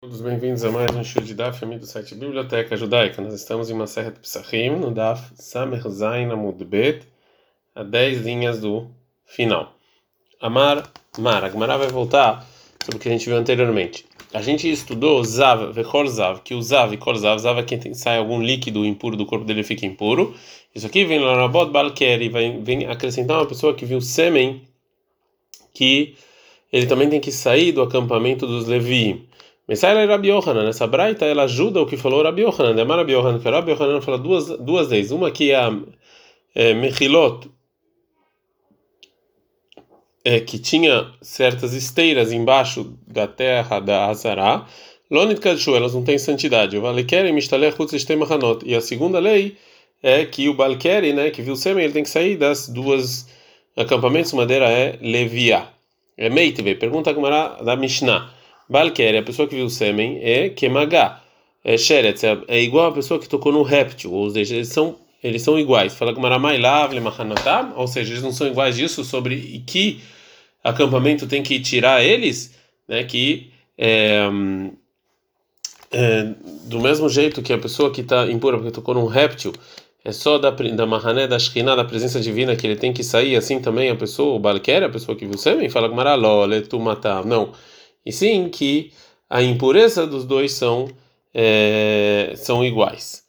Todos bem-vindos a mais um show de Daf, do site Biblioteca Judaica. Nós estamos em uma serra de Psachim, no Daf Samer Zain Amud Bet, a 10 linhas do final. Amar, Mar, a vai voltar sobre o que a gente viu anteriormente. A gente estudou Zav, Vechor Zav, que o Zav e Kor Zav, Zav é quem sai algum líquido impuro do corpo dele fica impuro. Isso aqui vem lá na Bot Balkeri, vem acrescentar uma pessoa que viu sêmen, que ele também tem que sair do acampamento dos Levi. Messaila Rabi Yohanan, nessa braita ela ajuda o que falou Rabi Yohanan, Demar Rabi Yohanan, que Rabi Yohanan fala duas, duas vezes, uma que é a é, Mechilot, é, que tinha certas esteiras embaixo da terra da Azará, Lonit Kadshu, elas não têm santidade, o Valekeri Mishtalech Hutzestem Hanot, e a segunda lei é que o Balkeri, né, que viu o sêmen, ele tem que sair das duas acampamentos, madeira é Leviá. É Meitve, pergunta a da Mishnah. Balker, a pessoa que viu o sêmen, é Kemagá. É Sheretz, é, é igual a pessoa que tocou no réptil, ou seja, eles são, eles são iguais. Fala com Maramailavle Mahanatam, ou seja, eles não são iguais disso sobre que acampamento tem que tirar eles, né? Que é, é, do mesmo jeito que a pessoa que está impura porque tocou num réptil é só da da mahané da shkina da presença divina que ele tem que sair assim também a pessoa o balquer a pessoa que viu o sêmen fala com Maraló letumatam não e sim que a impureza dos dois são, é, são iguais.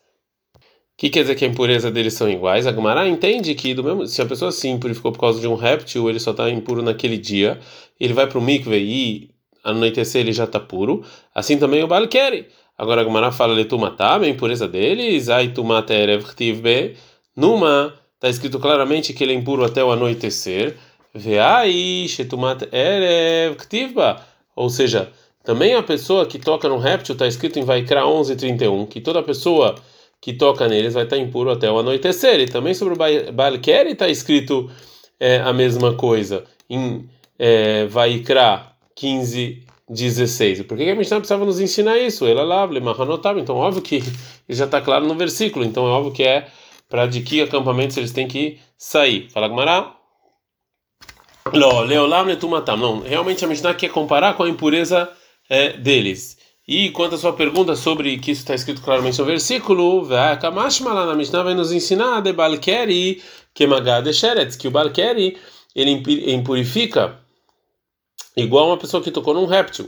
O que quer dizer que a impureza deles são iguais? A Gemara entende que do mesmo, se a pessoa se impurificou por causa de um réptil, ele só está impuro naquele dia, ele vai para o mikve e anoitecer ele já está puro, assim também o Balkeri. Agora a Gemara fala letumatá, a impureza deles, aitumata erev be, numa está escrito claramente que ele é impuro até o anoitecer, veai shetumat ou seja, também a pessoa que toca no réptil está escrito em Vaikra 11:31 que toda pessoa que toca neles vai estar impuro até o anoitecer. E também sobre o Balkeri está escrito é, a mesma coisa em é, Vaikra 15 16. Por que a Mishnah precisava nos ensinar isso? Ela lavle, mahanotab. Então, óbvio que já está claro no versículo. Então, é óbvio que é para de que acampamentos eles têm que sair. Fala Gmará. Não, Leolam Netumatam. Não, realmente a Mishnah quer comparar com a impureza é, deles. E quanto à sua pergunta sobre que isso está escrito claramente no versículo, lá na Mishnah vai nos ensinar de Balkeri que Sheretz, o Balkeri ele impurifica igual uma pessoa que tocou num réptil.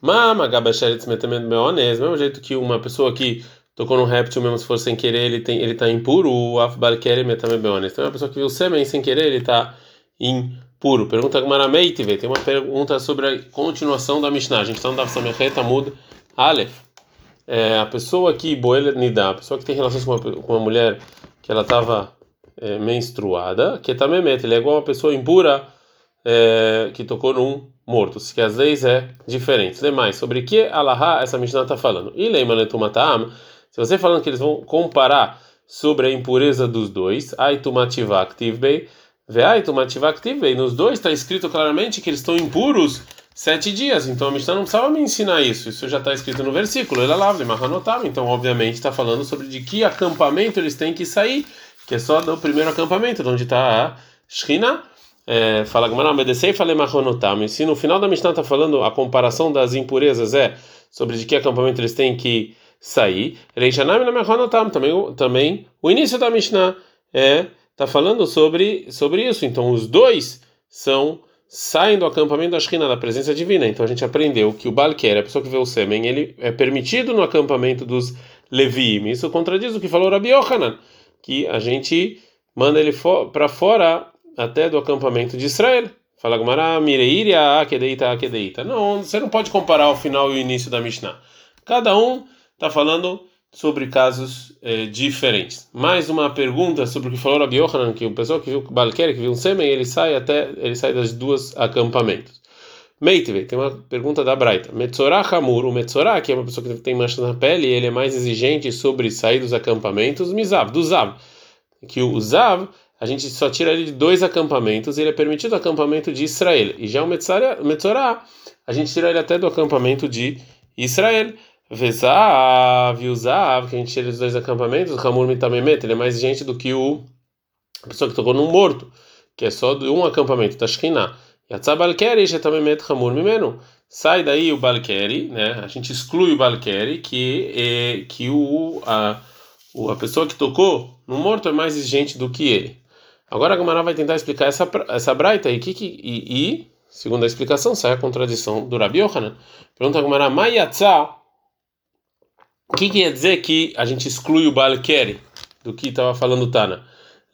Mamagaba Sheretz metemed meones, mesmo jeito que uma pessoa que tocou num réptil, mesmo se for sem querer, ele tem ele está impuro, o Af Balkeri metemed meones. Então, uma pessoa que viu sêmen sem querer, ele está impuro puro. Pergunta Gmarameitive, tem uma pergunta sobre a continuação da Mishnah. A gente está no Dav Samechet Amud Aleph. É, a pessoa que boel nidá, a pessoa que tem relações com uma, com uma mulher que ela estava é, menstruada, que também mete, ele é igual uma pessoa impura é, que tocou num morto, que às vezes é diferente. Demais, sobre que Alaha essa Mishnah está falando? E Leimanetumatam, se você falando que eles vão comparar sobre a impureza dos dois, Aitumativak Tivbei, e nos dois está escrito claramente que eles estão impuros sete dias. Então a Mishnah não precisava me ensinar isso. Isso já está escrito no versículo. Ele lava, ele Então, obviamente, está falando sobre de que acampamento eles têm que sair, que é só do primeiro acampamento, onde está a Shina. É, fala Gamara, obedecei e falei Mahonotam. E se no final da Mishnah está falando a comparação das impurezas é sobre de que acampamento eles têm que sair, Reishanam e também, também o início da Mishnah é está falando sobre, sobre isso. Então, os dois são saem do acampamento da Shekhinah, da presença divina. Então, a gente aprendeu que o Balquer, a pessoa que vê o sêmen, ele é permitido no acampamento dos Leviim. Isso contradiz o que falou Rabi Yohanan, que a gente manda ele para fora até do acampamento de Israel. Fala Gumara, Mireiria, Akedeita, Akedeita. Não, você não pode comparar o final e o início da Mishnah. Cada um está falando sobre casos eh, diferentes. Mais uma pergunta sobre o que falou Rabi Yohanan, que o pessoal que viu Balquer, que viu um sêmen, ele sai até ele sai das duas acampamentos. Meitve, tem uma pergunta da Braita. Metzorah Hamur, o Metzorah, que é uma pessoa que tem mancha na pele, ele é mais exigente sobre sair dos acampamentos, Mizav, do Zav. Que o Zav, a gente só tira ele de dois acampamentos, ele é permitido o acampamento de Israel. E já o Metzorah, a gente tira ele até do acampamento de Israel. Vezav e que a gente tira dos dois acampamentos, Hamur Mitamemet, ele é mais gente do que o a pessoa que tocou num morto, que é só de um acampamento, Tzabal Kerish é também Hamur Mimenu. sai daí o Balkeri, né? A gente exclui o Balkeri, que é que o a, a pessoa que tocou no morto é mais exigente do que ele. Agora a Gamara vai tentar explicar essa essa braita aí, que, que e, e, segundo a explicação sai a contradição do Rabi Yohanan. Pergunta a Gamara, Mayatza, o que quer dizer que a gente exclui o Balkeri do que estava falando Tana?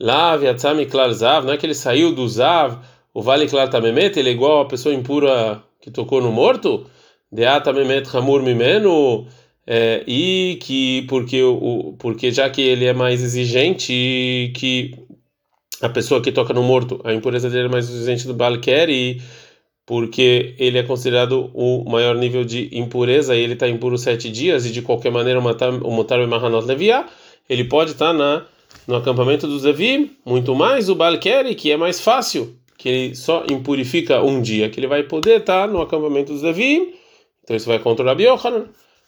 Lá, Yatzami Klar Zav, não é que ele saiu do Zav, o Vale Klar Tamemet, ele é igual a pessoa impura que tocou no morto, Deata Memet Hamur Mimeno, é, e que porque o porque já que ele é mais exigente que a pessoa que toca no morto, a impureza dele é mais exigente do Balker e porque ele é considerado o maior nível de impureza e ele está impuro sete dias e de qualquer maneira o Motar Mahanot Leviá, ele pode estar tá na no acampamento dos Evim, muito mais o Balkeri, que é mais fácil que ele só impurifica um dia, que ele vai poder estar no acampamento dos Levim, então isso vai contra o Rabi.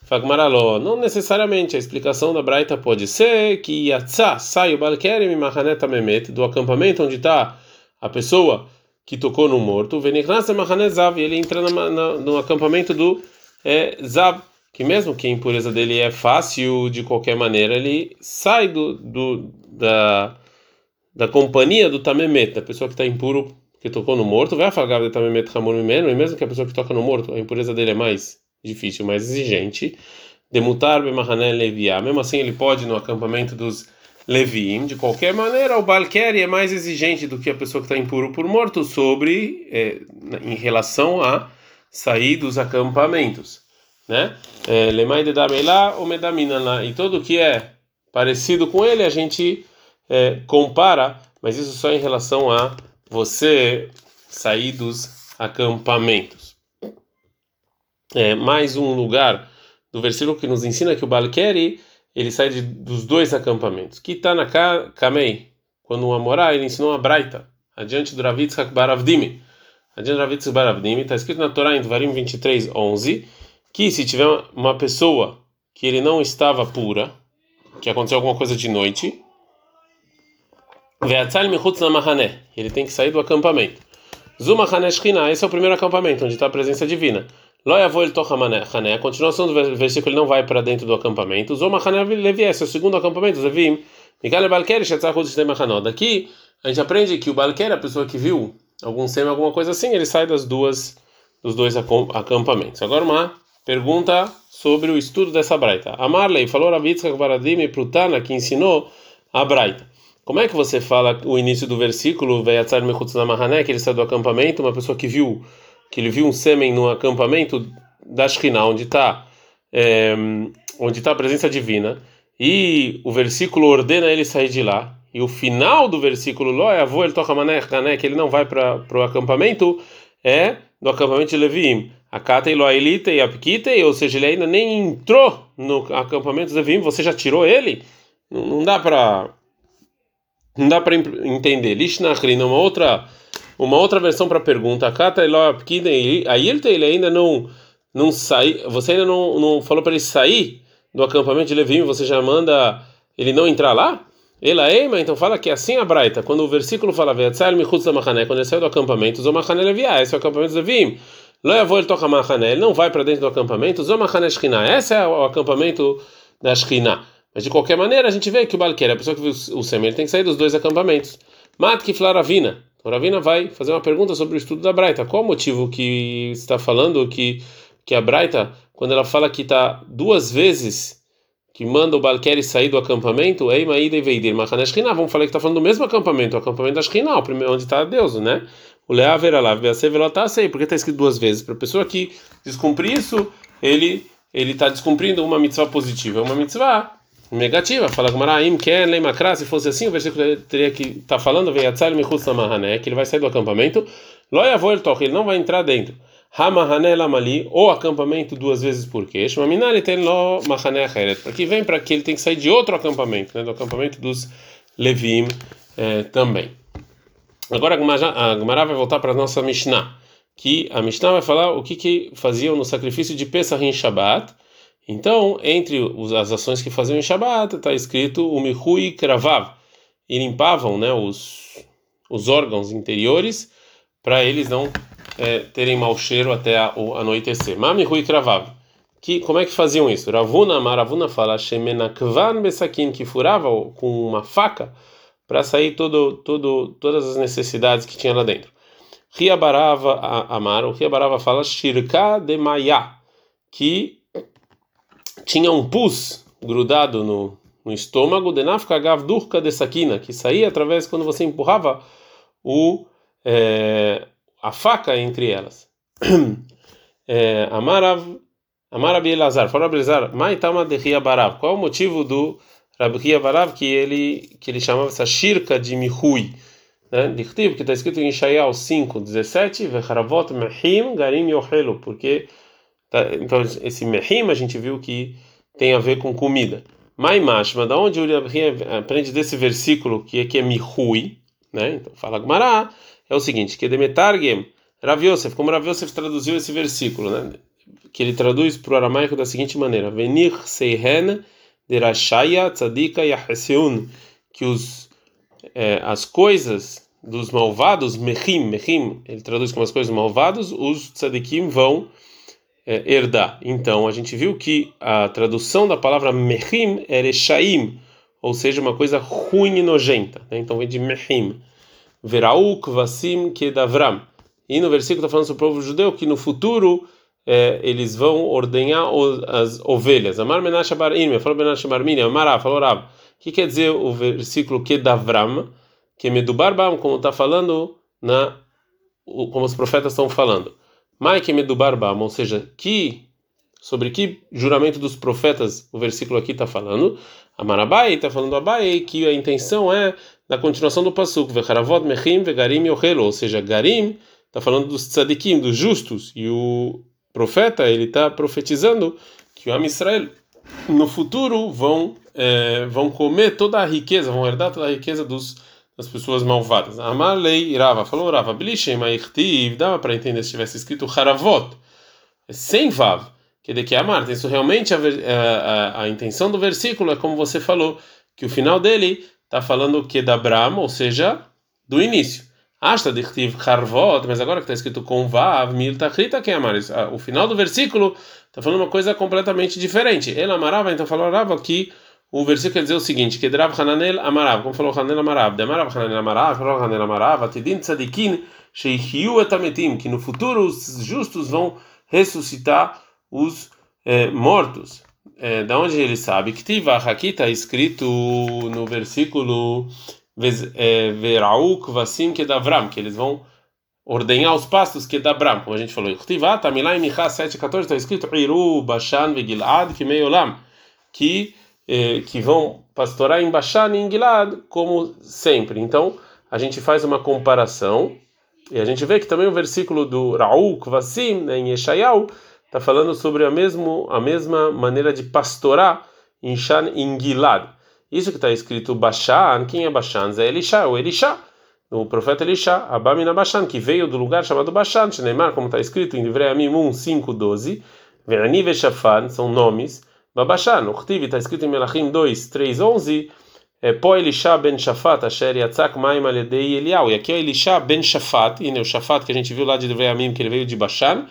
Fagmaraló, não necessariamente, a explicação da Braita pode ser que Yatzá sai o Balkerim Mahaneta Memet, do acampamento onde está a pessoa que tocou no morto, e ele entra na, na, no acampamento do é, Zav, que mesmo que a impureza dele é fácil de qualquer maneira, ele sai do, do da da companhia do tamemet, da pessoa que está impuro, que tocou no morto, vai afagar do tamemet e mesmo que a pessoa que toca no morto, a impureza dele é mais difícil, mais exigente, demutar bemahané leviá, mesmo assim ele pode no acampamento dos leviim, de qualquer maneira, o balkeri é mais exigente do que a pessoa que está impuro por morto sobre, é, em relação a sair dos acampamentos, né? É, lemai de damelá ou medamina lá, e tudo que é parecido com ele, a gente é, compara, mas isso só em relação a você sair dos acampamentos. É, mais um lugar do versículo que nos ensina que o Balkeri ele sai de, dos dois acampamentos. Na Kamei, quando o Amorá ele ensinou a Braita, adiante do Ravitzhak Baravdimi. Adiante do Ravitzhak Baravdimi, está escrito na Torá em Dvarim 23, 11, que se tiver uma pessoa que ele não estava pura, que aconteceu alguma coisa de noite, ele tem que sair do acampamento. Zumachane Shchina, esse é o primeiro acampamento, onde está a presença divina. Loyavol el Tochamaneh, a continuação do versículo, ele não vai para dentro do acampamento. Zumachane Levi, esse é o segundo acampamento, Zevim. Miguel Balker, Shetzachut Shtemachanod. Daqui a gente aprende que o Balker, a pessoa que viu algum sema, alguma coisa assim, ele sai das duas, dos dois acampamentos. Agora uma pergunta sobre o estudo dessa braita. A Marley falou a Vitzka Baradim Prutana, que ensinou a braita. Como é que você fala o início do versículo, Veyatzar Mechutz Namahané, que ele saiu do acampamento, uma pessoa que viu que ele viu um sêmen no acampamento da Shekhinah, onde está é, onde está a presença divina, e o versículo ordena ele sair de lá, e o final do versículo, Lo avô ele toca mané, que ele não vai para o acampamento, é do acampamento de Leviim. A Kata e a Pkite, ou seja, ele ainda nem entrou no acampamento de Leviim, você já tirou ele? Não, não dá para não dá para entender. Lishnachrin, uma outra uma outra versão para a pergunta. Aí ele ainda não não sai, você ainda não, não falou para ele sair do acampamento de Levim, você já manda ele não entrar lá? Ela ema, então fala que é assim a Braita, quando o versículo fala quando ele saiu do acampamento, Zomachane Leviá, esse é o acampamento de Levim. Ele ele não vai para dentro do acampamento, Zomachane Shkina, esse é o acampamento da Shkina. Mas de qualquer maneira, a gente vê que o Balquer, a pessoa que viu o sêmen, tem que sair dos dois acampamentos. Mat que Flaravina. Então, Ravina vai fazer uma pergunta sobre o estudo da Braita. Qual o motivo que está falando que, que a Braita, quando ela fala que está duas vezes que manda o Balquer sair do acampamento, Ei Maída e Veidir Machaneshkina, vamos falar que está falando do mesmo acampamento, o acampamento da Shkina, onde está Deus, né? O Leavera lá, sei, porque está escrito duas vezes. Para a pessoa que descumprir isso, ele ele está descumprindo uma mitzvah positiva. Uma mitzvah negativa. Fala Gumaraim Ken Leimakra, se fosse assim, o versículo teria que estar tá falando, Veyatzal Michutz Namahané, que ele vai sair do acampamento. Loyavol Toch, ele não vai entrar dentro. Hamahané Lamali, ou acampamento duas vezes por quê? Shmaminali tem lo Mahané Acheret. Aqui vem para que ele tem que sair de outro acampamento, né, do acampamento dos Levim eh, também. Agora a Gemara vai voltar para a nossa Mishnah, que a Mishnah vai falar o que, que faziam no sacrifício de Pesach em Shabbat então, entre as ações que faziam em Shabbat, está escrito o Mihui Kravav, e limpavam né, os, os órgãos interiores para eles não é, terem mau cheiro até a, o anoitecer. Mami Rui Kravav. Que, como é que faziam isso? Ravuna, Maravuna fala, Shemenakvan Besakin, que furava com uma faca para sair todo, todo, todas as necessidades que tinha lá dentro. Ria Barava Amar, o Ria Barava fala, Shirka de Maya, que tinha um pus grudado no, no estômago, de Nafka Gavdurka de Sakina, que saía através quando você empurrava o, é, a faca entre elas. é, Amarav Amarabi Elazar, fala Elazar, Maitama de Ria Barav, qual o motivo do Rabi Ria Barav que ele, que ele chamava essa shirka de Mihui? Né? Que está escrito em Ishaiah 5, 17, Vecharavot Mehim Garim Yohelo, porque tá, então esse Mehim a gente viu que tem a ver com comida. Maimash, mas da onde Rabi aprende desse versículo que aqui é Mihui, né? Então fala Gmará, é o seguinte, que Demetargem Rav como Rav Yosef traduziu esse versículo, né? Que ele traduz para o aramaico da seguinte maneira: Venir seihen derashaya tzadika yaheseun, que os é, as coisas dos malvados, mechim, mechim, ele traduz como as coisas malvadas, os tzadikim vão é, herdar. Então, a gente viu que a tradução da palavra mechim é reshaim, ou seja, uma coisa ruim e nojenta. Né? Então, vem de mechim. Verauk vasim kedavram. E no versículo está falando sobre o povo judeu que no futuro é, eles vão ordenhar as ovelhas. Amar Menashe Bar Irmia, falou Menashe Bar Minia, Amará, falou Rav. O que quer dizer o versículo Kedavram? Que Medubar Bam, como está falando, na, como os profetas estão falando. Mai que Medubar Bam, ou seja, que sobre que juramento dos profetas o versículo aqui está falando. Amarabai está falando Abai que a intenção é da continuação do pasuk Vecharavot Mechim Vegarim Yohelo, ou seja, Garim está falando dos tzadikim, dos justos, e o profeta ele está profetizando que o Am Israel no futuro vão é, vão comer toda a riqueza, vão herdar toda a riqueza dos das pessoas malvadas. Amalei Rava falou Rava Blishem Maichtiv dava para entender se tivesse escrito Haravot sem vav que de que amar isso realmente a, a, a, intenção do versículo é como você falou que o final dele está falando que da Brahma, ou seja, do início. Asta dichtiv harvot, mas agora que está escrito com vav, mil tachrita quem amar. O final do versículo está falando uma coisa completamente diferente. Ele amarava, então falou Rava que o versículo quer dizer o seguinte: que Drav Hananel amarav, como falou Hananel amarav, de amarav Hananel amarav, falou Hananel amarav, atidin tzadikin, sheichiu etametim, que no futuro os justos vão ressuscitar os eh, mortos. Eh, da onde ele sabe? Que Tiva aqui está escrito no versículo Verauk Vasim Kedavram, que eles vão ordenhar os pastos Kedavram, como a gente falou. Chtivá, Tamilá em Michá 7,14 está escrito Iru, Bashan, Vegilad, Kimeiolam, que, eh, que vão pastorar em Bashan e em Gilad, como sempre. Então, a gente faz uma comparação e a gente vê que também o versículo do Rauk Vasim, né, em Yeshayahu, está falando sobre a, mesmo, a mesma maneira de pastorar em Shan em Gilad. Isso que está escrito Bashan, quem é Bashan? É Elisha, o Elisha, o profeta Elisha, Abamina Bashan, que veio do lugar chamado Bashan, Neymar, como está escrito em Livreamim 1, 5, 12, Verani Veshafan, são nomes, Babashan, o Khtiv está escrito em Melachim 2, 3, 11, é Po Elisha ben Shafat, Asher Yatzak Maim Aledei Eliau, e aqui é Elisha ben Shafat, e né, o Shafat que a gente viu lá de Livreamim, que ele veio de Bashan,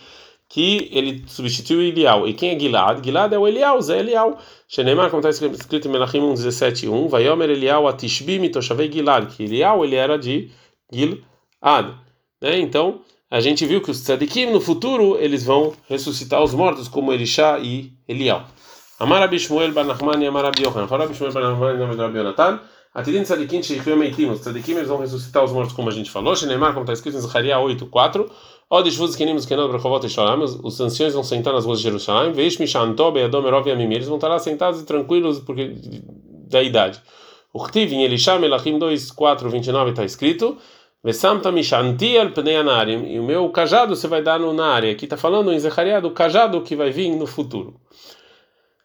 que ele substituiu Elial. E quem é Gilad? Gilad é o Elial, Zé Elial. Shenemar, como está escrito em Melachim 1, 17, 1, Vayomer Elial Atishbi Mitoshavei Gilad, que Elial ele era de Gilad. Né? Então, a gente viu que os tzadikim no futuro eles vão ressuscitar os mortos como Elisha e Elial. Amar Abishmuel Bar Nachman e Amar Abiohan. Fala Abishmuel Bar Nachman e Amar Abionatan. Atidim tzadikim sheichriu meitim. Os tzadikim eles vão ressuscitar os mortos como a gente falou. Shenemar, como está escrito em Zechariah 8, 4. Os anciões vão sentar nas ruas de Jerusalém. Eles vão estar lá sentados e tranquilos porque da idade. O Khtiv em Elisha Melachim 2, 4, 29 está escrito. E o meu cajado você vai dar na área. Aqui está falando em Zechariah do cajado que vai vir no futuro.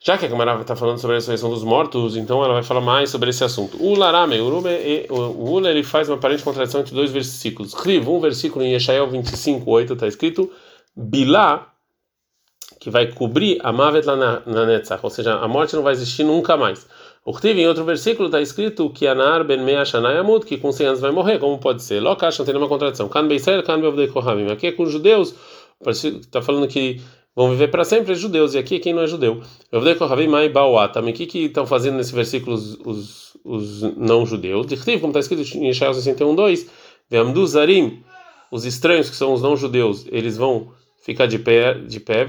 Já que a Gamara está falando sobre a ressurreição dos mortos, então ela vai falar mais sobre esse assunto. O Larame, o Ule, o Ule ele faz uma aparente contradição entre dois versículos. Riva, um versículo em Yeshael 25, 8 está escrito Bilá, que vai cobrir a Mavet lá na, Netzach, ou seja, a morte não vai existir nunca mais. O que em outro versículo está escrito que Anar ben Meashanayamut, que com 100 anos vai morrer, como pode ser? Lokash não tem nenhuma contradição. Kan Beisrael, Kan Bevdei Kohavim. Aqui é com os judeus, está falando que vão viver para sempre os judeus, e aqui quem não é judeu. Bevdei Kohavim Mai Bauatam. O que que estão fazendo nesse versículo os, os, os não judeus? Dichtiv, como está escrito em Isaiah 61.2, Veamdu Zarim, os estranhos que são os não judeus, eles vão ficar de pé, de pé,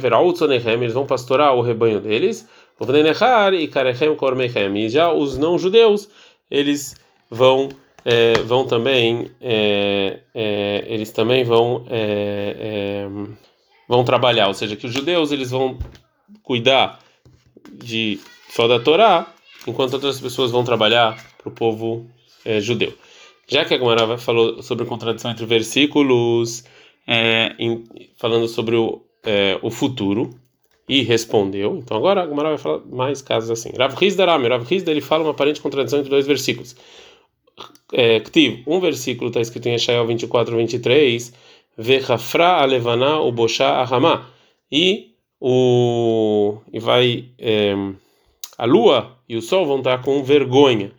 eles vão pastorar o rebanho deles e já os não judeus eles vão é, vão também é, é, eles também vão vão trabalhar ou seja que os judeus eles vão cuidar de só da Torá enquanto outras pessoas vão trabalhar para o povo é, judeu já que a Gemara falou sobre a contradição entre versículos em, falando sobre o, o futuro e respondeu. Então agora a Gemara vai falar mais casos assim. Rav Hizda Rami, Rav Hizda ele fala uma aparente contradição entre dois versículos. É, um versículo está escrito em Eshael 24, 23, Vechafra alevana o boshá ahama. E o e vai é, a lua e o sol vão estar com vergonha.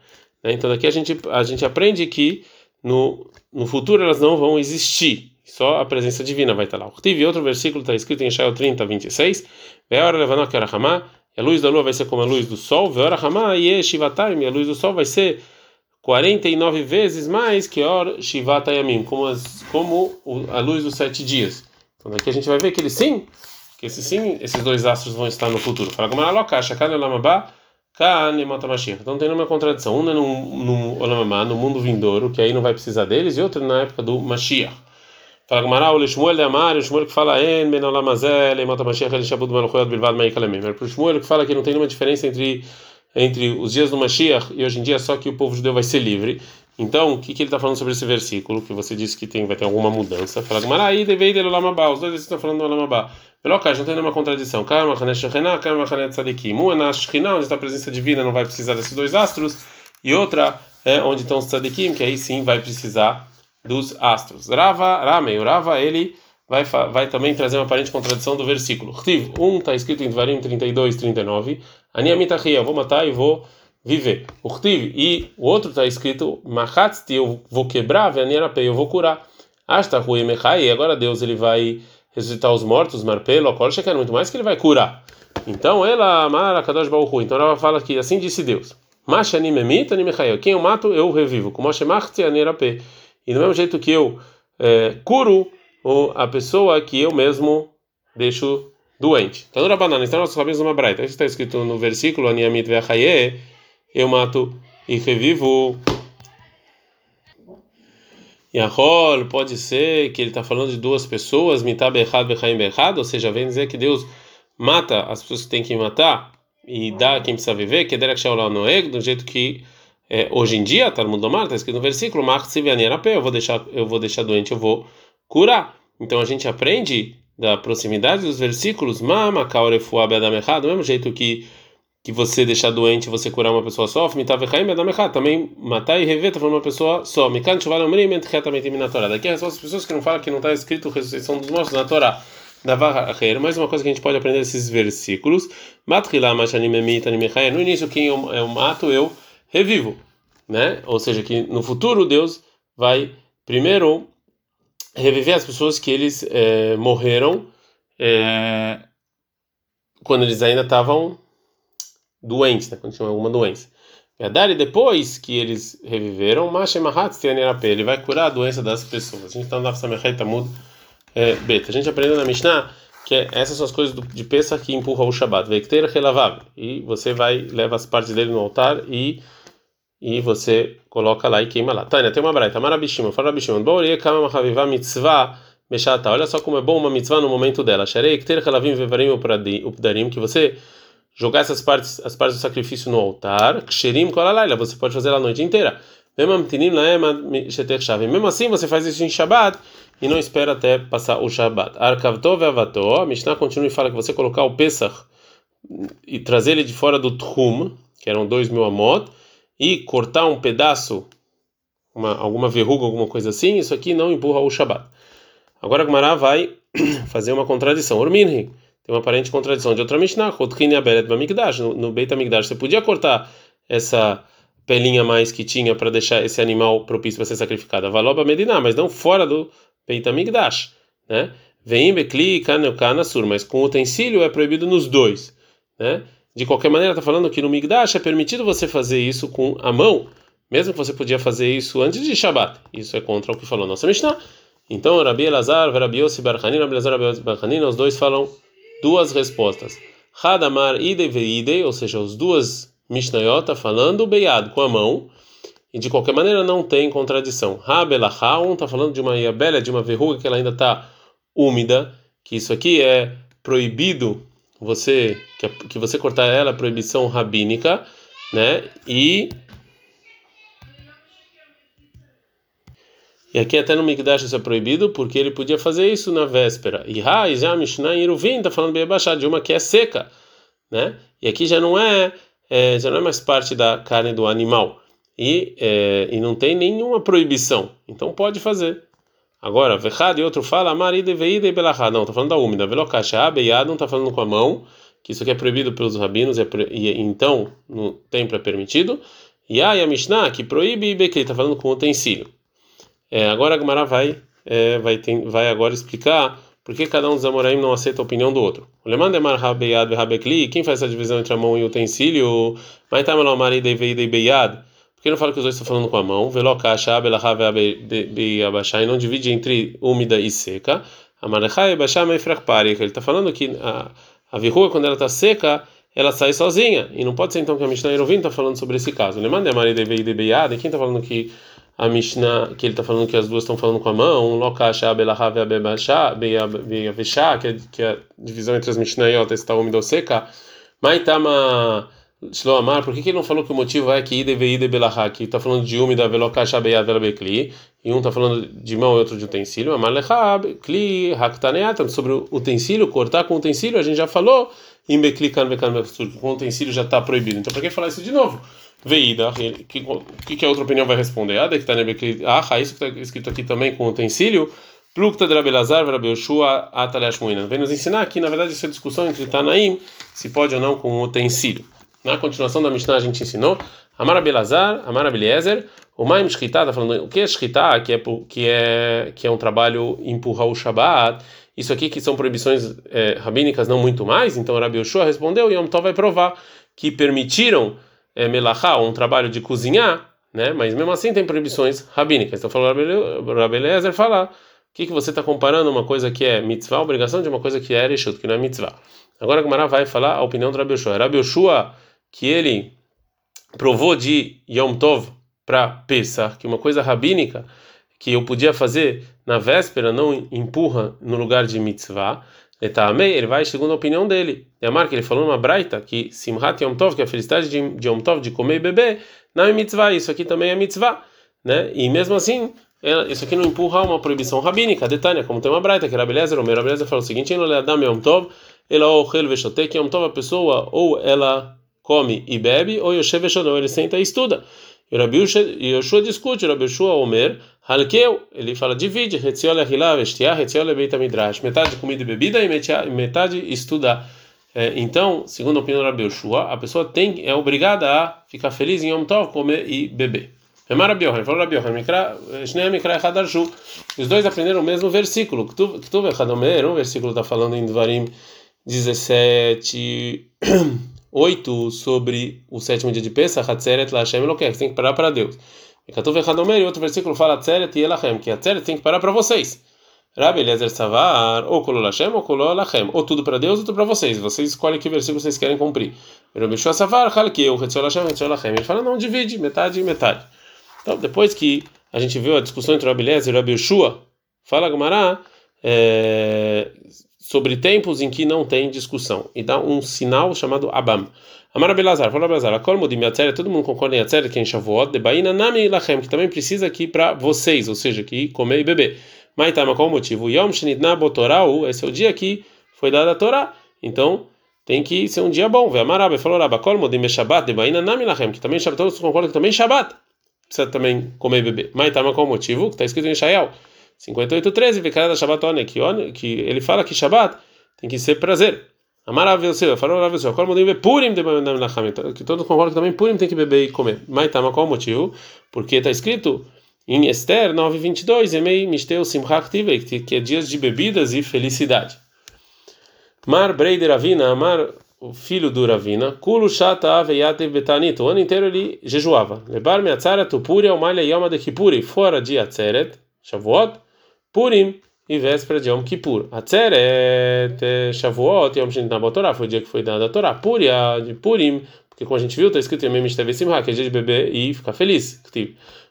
Né? Então daqui a gente a gente aprende que no no futuro elas não vão existir. Só a presença divina vai estar lá. Tive outro versículo está escrito em Shael 30, 26. Ve'ora levaná que a luz da lua vai ser como a luz do sol. Ve'ora ramá e shivatayim, a luz do sol vai ser 49 vezes mais que or shivatayamim, como, as, como a luz dos sete dias. Então daqui a gente vai ver que ele sim, que esse sim, esses dois astros vão estar no futuro. Fala como ela caixa, kana lamabá, kana Mashiach. Então tem uma contradição. Um é no, no Olamamá, no mundo vindouro, que aí não vai precisar deles, e outro na época do Mashiach. Fala Gamara, o Shmuel de Amar, o Shmuel que fala en ben olamazel, e mata Mashiach, ele shabud malchuyot bilvad meikalemem. Mas para o Shmuel que fala que não tem nenhuma diferença entre entre os dias do Mashiach e hoje em dia só que o povo judeu vai ser livre. Então, o que, que ele está falando sobre esse versículo que você disse que tem vai ter alguma mudança? Fala Gamara, aí devei dele olamabá. Os dois estão falando do olamabá. Pelo caso, não tem nenhuma contradição. Karma, Hanesh Shechena, Karma, Hanesh Tzadikim. Um é na onde está a presença divina, não vai precisar desses dois astros. E outra é onde estão os Tzadikim, que aí sim vai precisar dos astros. Rava, Ramei, Rava, ele vai, vai também trazer uma aparente contradição do versículo. Um está escrito em Dvarim 32, 39. Aniamitachia, eu vou matar e vou viver. O Rtiv, e o outro está escrito Machatzti, eu vou quebrar, Vaniarape, eu vou curar. Asta Ruemechai, agora Deus ele vai ressuscitar os mortos, Marpelo, Akolcha, que é muito mais que ele vai curar. Então, ela, Mara, Kadosh Baruchu. Então ela fala que assim disse Deus. Mashani memita, Quem eu mato, eu revivo. Como Shemachti, Anirape. E do mesmo jeito que eu é, curo a pessoa que eu mesmo deixo doente. Então, na banana, então nós sabemos uma braita. Isso está escrito no versículo, Aniamit ve'achaye, eu mato e revivo. Yahol, pode ser que ele está falando de duas pessoas, mitab errado, bechaim errado, ou seja, vem dizer que Deus mata as pessoas que tem que matar e dá a quem precisa viver, que derek noeg, do jeito que é, hoje em dia, Talmud Lomar, está escrito no versículo, eu vou deixar, eu vou deixar doente, eu vou curar. Então a gente aprende da proximidade dos versículos, Mama, do mesmo jeito que que você deixar doente, você curar uma pessoa só, também matar e rever, falando uma pessoa só. Daqui é só as pessoas que não falam que não está escrito ressurreição dos mortos na Torá. Mais uma coisa que a gente pode aprender desses versículos. No início, quem eu, eu mato, eu revivo, né? Ou seja, que no futuro Deus vai primeiro reviver as pessoas que eles é, morreram é, quando eles ainda estavam doentes, né? quando tinham alguma doença. E depois que eles reviveram, ele vai curar a doença das pessoas. A gente está no Nafsamechet Tamud é, Beta. A gente aprendeu na Mishnah que é, essas são as coisas de peça que empurram o Shabat. E você vai, leva as partes dele no altar e e você coloca lá e queima lá. Tânia, tem uma braita, Marabishima, fala Rabishima, Bauri kama mahaviva mitzvah meshata. Olha só como é bom uma mitzvah no momento dela. Sharei kter halavim vevarim updarim, que você jogar essas partes, as partes do sacrifício no altar, ksherim kolalaila, você pode fazer a noite inteira. Mesmo assim, você faz isso em Shabbat e não espera até passar o Shabbat. Arkavto ve'avato, a Mishnah continua e fala que você colocar o Pesach e trazer ele de fora do Tchum, que eram dois mil amot, e cortar um pedaço, uma, alguma verruga, alguma coisa assim, isso aqui não empurra o Shabat. Agora a Gemara vai fazer uma contradição. Orminhi tem uma aparente contradição de outra Mishnah, no, no Beit HaMikdash, você podia cortar essa pelinha mais que tinha para deixar esse animal propício para ser sacrificado. Valoba Medina, mas não fora do Beit Amigdash, né? Vem Bekli Kana Sur, mas com utensílio é proibido nos dois, né? De qualquer maneira, está falando que no Migdash é permitido você fazer isso com a mão, mesmo que você podia fazer isso antes de Shabat. Isso é contra o que falou nossa Mishnah. Então, Rabi Elazar, Rabi Yossi Barchanin, Rabi Elazar, Rabi Yossi Barchanin, os dois falam duas respostas. Hadamar Ide Veide, ou seja, os duas Mishnayot tá falando Beyad, com a mão, e de qualquer maneira não tem contradição. Rabelachá, um está falando de uma iabela, de uma verruga que ela ainda está úmida, que isso aqui é proibido você que, que você cortar ela, proibição rabínica, né? E E aqui até no Mikdash isso é proibido, porque ele podia fazer isso na véspera. E ha, já Mishnah Iruvim está falando bem abaixado de uma que é seca, né? E aqui já não é, é, já não é mais parte da carne do animal. E, é, e não tem nenhuma proibição. Então pode fazer. Agora, Vechad e outro fala, Maride veide belachad. Não, está falando da úmida. Velokasha, Beyad não está falando com a mão, que isso aqui é proibido pelos rabinos, é, e então no templo é permitido. E aí a Mishnah, que proíbe e Bekli, está falando com utensílio. É, agora a Gemara vai, é, vai, vai agora explicar por que cada um dos Amoraim não aceita a opinião do outro. O Leman demar e Rabekli, quem faz essa divisão entre a mão e o utensílio? Mas Maride veide Beyad que não fala que os dois estão falando com a mão? Velokasha, e não divide entre úmida e seca. Amarechai, Bashá, Meifrakpari. Ele está falando que a, a verruga, quando ela está seca, ela sai sozinha. E não pode ser então que a Mishnah Erovim está falando sobre esse caso. Lemande Amari Devei de Beyad. Quem está falando que a Mishnah, que ele está falando que as duas estão falando com a mão? Lokasha, Belahave, Abebashá, que é a divisão entre as Mishnayot, está úmida ou seca. Maitama. Shloamar, por que, que ele não falou que o motivo é que Ide Veide Belahá, que está falando de úmida Velokasha Beyad Velabekli, e um está falando de mão e outro de utensílio, Amalechab, Kli, Haktaneatan, sobre o utensílio, cortar com utensílio, a gente já falou, em Bekli Kan com utensílio já está proibido. Então, por que falar isso de novo? Veida, o que, que a outra opinião vai responder? Ah, ah, isso que está escrito aqui também com utensílio. Plukta de Rabelazar, Rabi Yoshua, Atalesh Muinan. Vem nos ensinar que, na verdade, essa discussão entre Tanaim, se pode ou não com utensílio. Na continuação da Mishnah a gente ensinou Amar Abelazar, Amar Abeliezer, o Maim Shkita está falando o que é Shkita, que é que é que é um trabalho empurrar o Shabat. Isso aqui que são proibições é, rabínicas, não muito mais. Então Rabi Yoshua respondeu e Yom Tov vai provar que permitiram é, melachá, um trabalho de cozinhar, né? Mas mesmo assim tem proibições rabínicas. Então falou Rabi Eliezer falar o que, que você está comparando uma coisa que é mitzvah, obrigação de uma coisa que é ereshut, que não é mitzvah. Agora a Gemara vai falar a opinião do Rabi Yoshua. Rabi Yoshua que ele provou de Yom Tov para Pesach, que uma coisa rabínica que eu podia fazer na véspera não empurra no lugar de mitzvah, ele vai segundo a opinião dele. E a marca ele falou numa braita que Simhat Yom Tov, que é a felicidade de, de Yom Tov de comer e beber, não é mitzvah, isso aqui também é mitzvah, né? E mesmo assim, isso aqui não empurra uma proibição rabínica, detalhe, como tem uma braita que era beleza, o meu beleza falou o seguinte: "Ele Adam Yom Tov, ela ou a pessoa ou ela come e bebe, ou Yoshev Eshonão, ele senta e estuda. E Yoshua discute, Yoshua Omer, Halkeu, ele fala, divide, Hetziol Ahilav, Estiah, Hetziol Beita Midrash, metade comida e bebida e metade estudar. É, então, segundo a opinião do Rabi Yoshua, a pessoa tem, é obrigada a ficar feliz em Yom Tov, comer e beber. Remar Rabi Yohan, falou Rabi Yohan, Shnei Mikra Echadarshu. Os dois aprenderam o mesmo versículo. Ktuv Echadomer, um versículo está falando em Dvarim 17... 8 sobre o sétimo dia de Pesach, Hatzeret Lashem Elokeh, você tem que parar para Deus. E Katuv Echadomer, outro versículo fala Hatzeret e Elachem, que Hatzeret tem que parar para vocês. Rabi Eliezer Savar, ou Kolol Hashem, ou Kolol Lachem, ou tudo para Deus, ou tudo para vocês. Vocês escolhem que versículo vocês querem cumprir. Rabi Shua Savar, Halkeu, Hetziol Hashem, Hetziol Lachem. Ele fala, não, divide, metade e metade. Então, depois que a gente viu a discussão entre Rabi Eliezer e Rabi Yeshua, fala Gumará, é, sobre tempos em que não tem discussão e dá um sinal chamado Abam. Amar Abelazar, fala Abelazar, a colmo de Miatzeret, todo mundo concorda em Atzeret, que é em Shavuot, de Baina Nami Lachem, que também precisa aqui para vocês, ou seja, que comer e beber. Maitama, qual o motivo? Yom Shinidna Botorau, esse é o dia que foi dada a Torá. Então, tem que ser um dia bom. Vê Amarabe, falou Rabba, colmo de Meshabat, de Baina Nami Lachem, que também todos concordam que também Shabat precisa também comer e beber. Maitama, qual o motivo? Que está escrito em Shayal. 58.13, Vikara da Shabbat que, que ele fala que Shabbat tem que ser prazer. Amarav Yosef, falou Yosef, qual modim Purim de Melacham, que todos concordam que também Purim tem que beber e comer. Mas tá, qual o motivo? Porque está escrito em Esther 9:22, Emei Mishteu Simchak Tivei, que é dias de bebidas e felicidade. Mar Breider Ravina, Amar, o filho do Ravina, Kulu Shata Aveyatev Betanit, o ano inteiro ele jejuava. Lebar Meatzara Tupuria, o Malha Yoma de Kippuri, fora de Atzeret, Shavuot, Purim, e véspera de Yom Kippur. Atzeret, Shavuot, Yom Shinit Torá, foi o dia que foi dada a Torá. Puria, de Purim, porque como a gente viu, está escrito em Mem Simha, que é dia de beber e ficar feliz.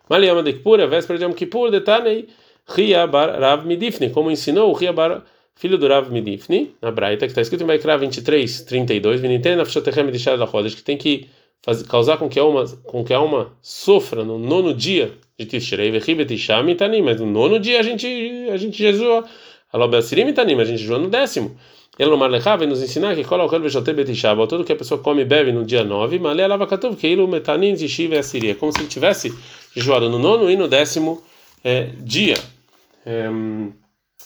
Maliyama de Kippur, a véspera de Yom Kippur, detanei, Ria bar Rav Midifni, como ensinou o Ria bar filho do Rav Midifni, na Braita, que está escrito em Vaikra 23, 32, Vinitena Fshotechem de Shad que tem que fazer, causar com que a alma, com que a alma sofra no nono dia de Tishrei, Vechibetisham Itanim, mas no nono dia a gente, a gente jejua, Alobesirim Itanim, a gente jejua no décimo. Ele no Marlechá vem nos ensinar que cola o Bejote Betishab, tudo que a pessoa come e bebe no dia 9, Malé Lava Katuv, que ilu Metanin Zishiv e Asiria, como se ele tivesse jejuado no nono e no décimo é, dia. Um,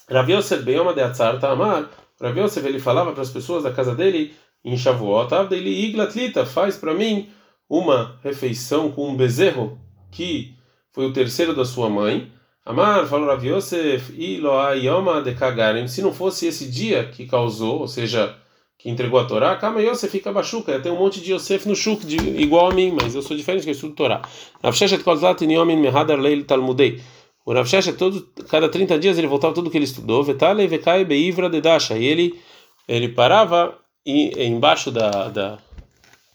Rav Yosef Beyoma de Atzar Tamar, Rav Yosef ele falava para as pessoas da casa dele em Shavuot, dele Iglatlita, faz para mim uma refeição com um bezerro que foi o terceiro da sua mãe. Amar falou Rav Yosef, Iloayoma de Kagarim, se não fosse esse dia que causou, ou seja, que entregou a Torá, Kama Yosef fica bachuca, tem um monte de Yosef no Shuk, de, igual a mim, mas eu sou diferente que eu estudo Torá. Rav Sheshet Kozlat Niomin Mehadar Leil Talmudei. O Rav Sheshet, todo, cada 30 dias ele voltava tudo que ele estudou, Vetale Vekai Beivra de Dasha, e ele, ele parava e, embaixo da, da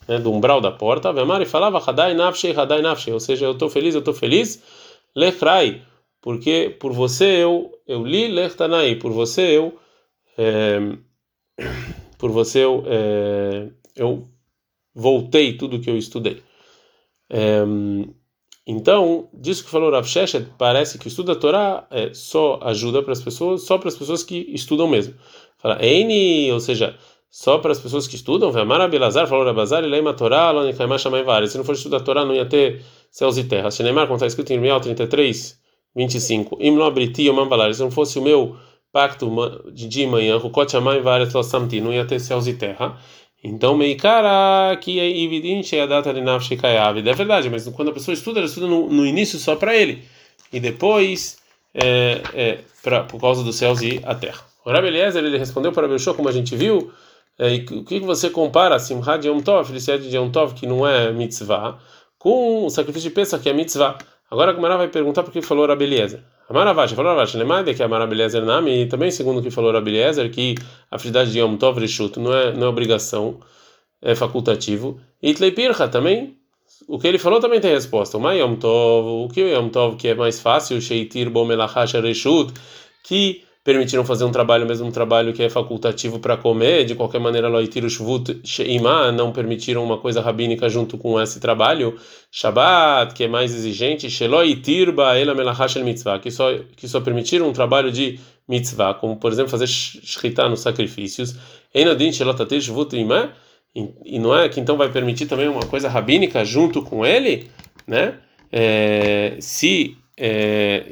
né, do umbral da porta, Vemar e falava Hadai Nafshei, Hadai Nafshei, ou seja, eu estou feliz, eu estou feliz, Lechrai, porque por você eu, eu li Lechtanai, por você eu, é, por você eu, é, eu voltei tudo que eu estudei. É, então, disso que falou Rav Sheshet, parece que o estudo da Torá é, só ajuda para as pessoas, só para as pessoas que estudam mesmo. Fala, Eini, ou seja, só para as pessoas que estudam. Vemar Abelazar falou Rabazar, Leima Torá, Lonikaimá Shamai Vares. Se não for estudar a Torá, não ia ter céus e terras. Shenemar, como está escrito em Irmial 33, 25. Imlo Abriti, Yomam Valar. Se não fosse o meu pacto de dia e manhã, Rukot Shamai Vares, Samti, não ia ter céus e terra. Então, Meikara, que é evidente, é a data de Nafshikayavid. É verdade, mas quando a pessoa estuda, ela estuda no, no início só para ele. E depois, é, é, pra, por causa dos céus e a terra. O Rabbi Eliezer, ele respondeu para Belchô, como a gente viu, é, o que você compara Simchad Yom Tov, felicidade de Yom Tov, que não é mitzvah, com o sacrifício de Pesach, que é mitzvah? Agora a Gemara vai perguntar por que falou Rabbi Eliezer. Amaravash, falou Ravash, lembrando que a Marabeliezer Nami, e também segundo o que falou Rabeliezer, que a felicidade de Yom Tov Rishut não é, não é obrigação, é facultativo. E Tleipircha também, o que ele falou também tem resposta. O Yom Tov, o que é Yom Tov que é mais fácil, Sheitir Bomelachash Rishut, que permitiram fazer um trabalho, mesmo um trabalho que é facultativo para comer, de qualquer maneira, Loitir Shvut não permitiram uma coisa rabínica junto com esse trabalho, Shabbat, que é mais exigente, Sheloitir Ba'ela Mitzvah, que só, que só permitiram um trabalho de mitzvah, como por exemplo fazer shritá nos sacrifícios, Einodin Shelotatir Shvut e não é que então vai permitir também uma coisa rabínica junto com ele, né? É, se é,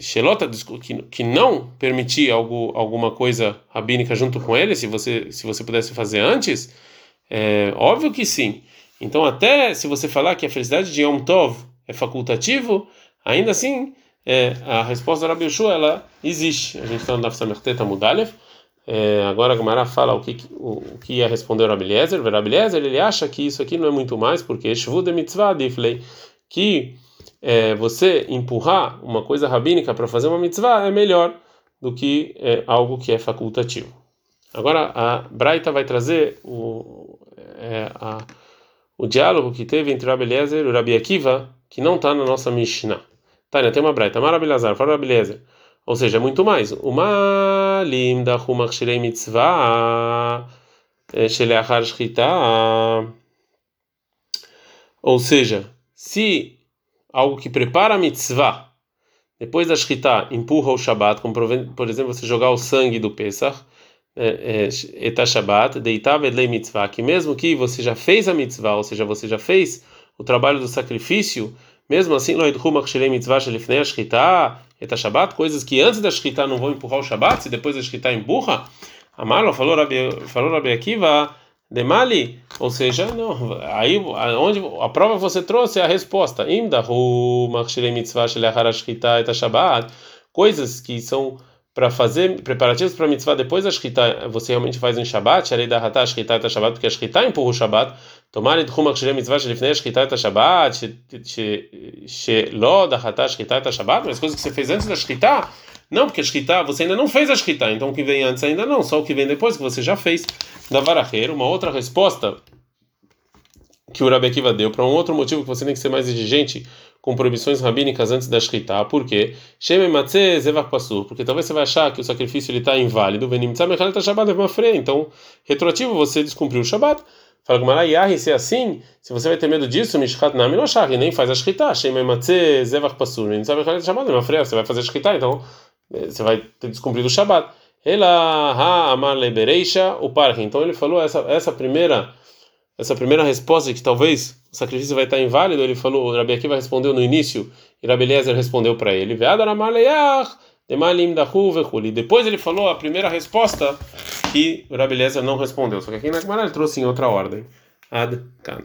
que, que não permitir algo, alguma coisa rabínica junto com ele, se você se você pudesse fazer antes, é, óbvio que sim. Então até se você falar que a felicidade de Yom Tov é facultativo, ainda assim é, a resposta da Yoshua, ela existe. A gente está no Daf Samerteta Mudalev. É, agora a Gamara fala o que, o, o que ia responder o Rabi Eliezer. O Rabi Eliezer, ele acha que isso aqui não é muito mais, porque Shvu de Mitzvah Diflei, que é, você empurrar uma coisa rabínica para fazer uma mitzvah é melhor do que é, algo que é facultativo. Agora a Braita vai trazer o, é, a, o diálogo que teve entre Rabi Eliezer e o Rabi Akiva, que não está na nossa Mishnah. Tá, tem uma Braita, Marabi Lazar, fala Rabi Eliezer. Ou seja, muito mais. Uma lim da humach shirei mitzvah é, sheleachar shchita. Ou seja, se algo que prepara a mitzvah, depois da shkita, empurra o Shabat, como por exemplo você jogar o sangue do Pesach, é, é, eta Shabat, deitar vedlei mitzvah, que mesmo que você já fez a mitzvah, ou seja, você já fez o trabalho do sacrifício, mesmo assim, mitzvah eta Shabat, coisas que antes da shkita não vão empurrar o Shabat, se depois da shkita empurra, Amalo falou Rabi, falou Akiva, Demali, ou seja, não, aí onde a prova você trouxe é a resposta. Imdahu machshirei mitzvah shelachar ashkita et coisas que são para fazer preparativos para mitzvah depois da shkita, você realmente faz em Shabbat, sharei da hatah shkita et Shabbat, porque a shkita empurra o Shabbat. Tomar idhu machshirei mitzvah shelifnei shkita et Shabbat, shelo da hatah shkita et Shabbat, mas coisas que você fez antes da shkita não, porque a shkita, você ainda não fez a shkita, então o que vem antes ainda não, só o que vem depois que você já fez. Da varacheira, uma outra resposta que o Rabi Akiva deu para um outro motivo que você tem que ser mais exigente com proibições rabínicas antes da shkita. Por quê? Porque talvez você vai achar que o sacrifício está inválido. Então, retroativo, você descumpriu o Shabbat. Fala com Marayahi, se é assim, se você vai ter medo disso, Mishkat Nami no nem faz a shkita. Você vai fazer a shkita, então você vai ter descumprido o Shabat. Ela o parque. Então ele falou essa essa primeira essa primeira resposta que talvez o sacrifício vai estar inválido. Ele falou, o Rabi Akiva respondeu no início e Rabi Eliezer respondeu para ele. Depois ele falou a primeira resposta que o Rabi Eliezer não respondeu. Só que aqui na Gemara ele trouxe em outra ordem. Ad kan.